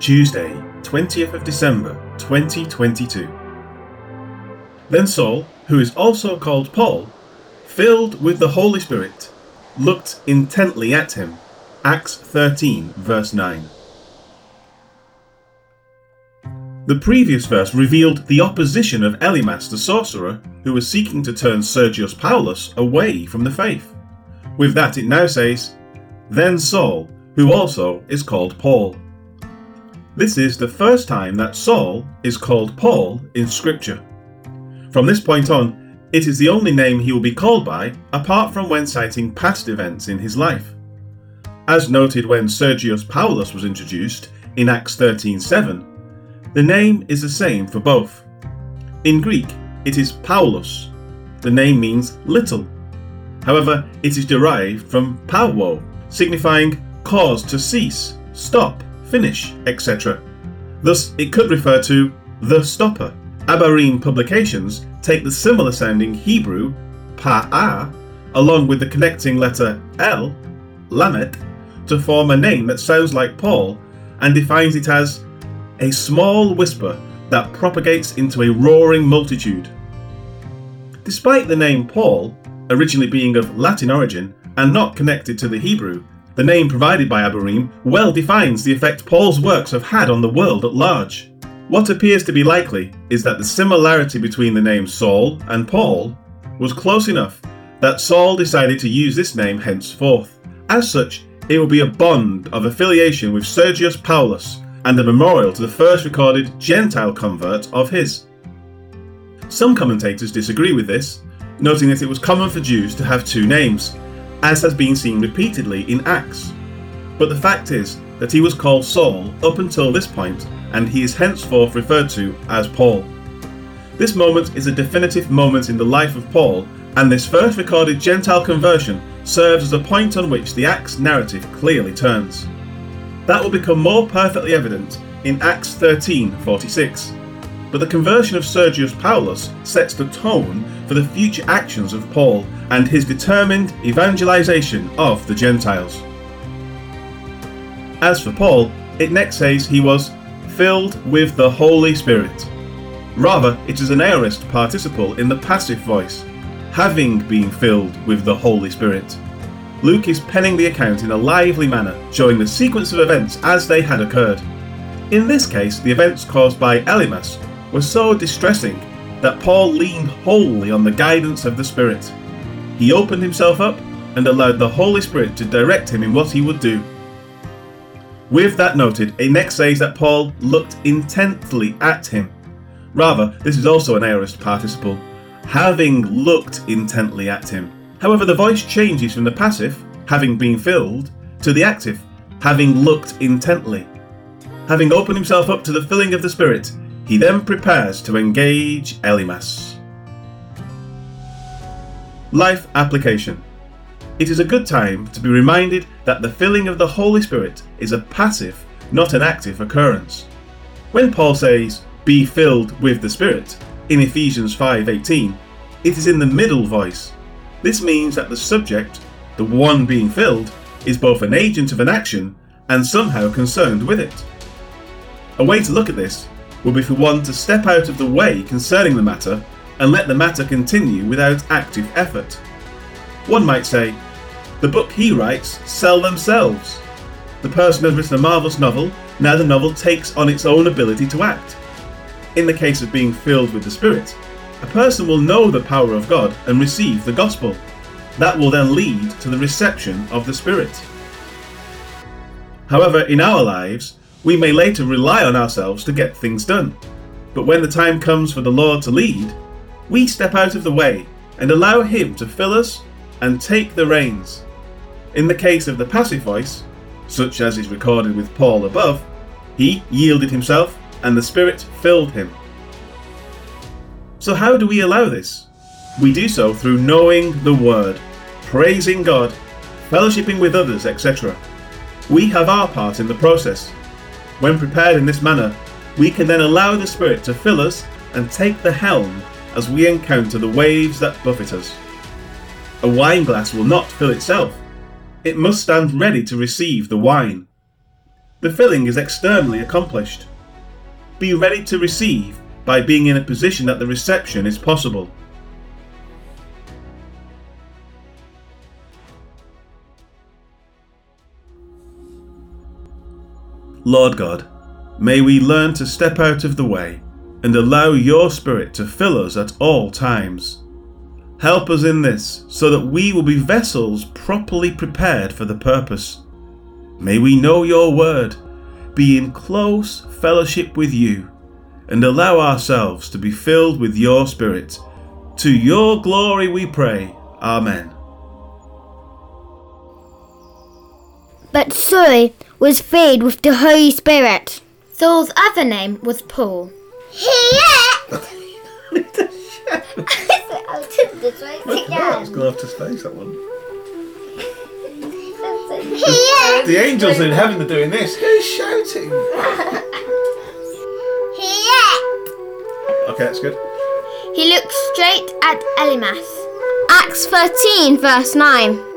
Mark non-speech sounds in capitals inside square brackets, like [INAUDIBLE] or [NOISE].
Tuesday, 20th of December 2022. Then Saul, who is also called Paul, filled with the Holy Spirit, looked intently at him. Acts 13, verse 9. The previous verse revealed the opposition of Elymas the sorcerer, who was seeking to turn Sergius Paulus away from the faith. With that, it now says, Then Saul, who also is called Paul. This is the first time that Saul is called Paul in Scripture. From this point on, it is the only name he will be called by, apart from when citing past events in his life. As noted when Sergius Paulus was introduced in Acts 13:7, the name is the same for both. In Greek, it is Paulus. The name means little. However, it is derived from pauo, signifying cause to cease, stop, finish, etc. Thus, it could refer to the stopper. Abarim publications take the similar sounding Hebrew pa'a along with the connecting letter L, Lamet, to form a name that sounds like Paul and defines it as a small whisper that propagates into a roaring multitude. Despite the name Paul originally being of Latin origin and not connected to the Hebrew, the name provided by Abarim well defines the effect Paul's works have had on the world at large. What appears to be likely is that the similarity between the names Saul and Paul was close enough that Saul decided to use this name henceforth. As such, it will be a bond of affiliation with Sergius Paulus and a memorial to the first recorded Gentile convert of his. Some commentators disagree with this, noting that it was common for Jews to have two names, as has been seen repeatedly in Acts. But the fact is that he was called Saul up until this point, and he is henceforth referred to as Paul. This moment is a definitive moment in the life of Paul, and this first recorded Gentile conversion serves as a point on which the Acts narrative clearly turns. That will become more perfectly evident in Acts 13:46. But the conversion of Sergius Paulus sets the tone for the future actions of Paul and his determined evangelization of the Gentiles. As for Paul, it next says he was filled with the Holy Spirit. Rather, it is an aorist participle in the passive voice, having been filled with the Holy Spirit. Luke is penning the account in a lively manner, showing the sequence of events as they had occurred. In this case, the events caused by Elymas were so distressing that Paul leaned wholly on the guidance of the Spirit. He opened himself up and allowed the Holy Spirit to direct him in what he would do. With that noted, it next says that Paul looked intently at him. Rather, this is also an aorist participle, having looked intently at him. However, the voice changes from the passive, having been filled, to the active, having looked intently. Having opened himself up to the filling of the Spirit, he then prepares to engage Elymas. Life application. It is a good time to be reminded that the filling of the Holy Spirit is a passive, not an active occurrence. When Paul says, "Be filled with the Spirit" in Ephesians 5:18, it is in the middle voice this means that the subject, the one being filled, is both an agent of an action and somehow concerned with it. A way to look at this would be for one to step out of the way concerning the matter and let the matter continue without active effort. One might say, the book he writes sell themselves. The person has written a marvellous novel, now the novel takes on its own ability to act. In the case of being filled with the Spirit, a person will know the power of God and receive the gospel. That will then lead to the reception of the Spirit. However, in our lives, we may later rely on ourselves to get things done. But when the time comes for the Lord to lead, we step out of the way and allow Him to fill us and take the reins. In the case of the passive voice, such as is recorded with Paul above, he yielded himself and the Spirit filled him. So, how do we allow this? We do so through knowing the Word, praising God, fellowshipping with others, etc. We have our part in the process. When prepared in this manner, we can then allow the Spirit to fill us and take the helm as we encounter the waves that buffet us. A wine glass will not fill itself, it must stand ready to receive the wine. the filling is externally accomplished. Be ready to receive by being in a position that the reception is possible. Lord God, may we learn to step out of the way and allow your Spirit to fill us at all times. Help us in this so that we will be vessels properly prepared for the purpose. May we know your word, be in close fellowship with you, and allow ourselves to be filled with your Spirit. To your glory we pray. Amen. But Saul was filled with the Holy Spirit. Saul's other name was Paul. he yeah [LAUGHS] Here! That's going to have to space that one. Here! The angels in heaven are doing this. Who's shouting? Here! Okay, that's good. He looked straight at Elymas. Acts 13, verse 9.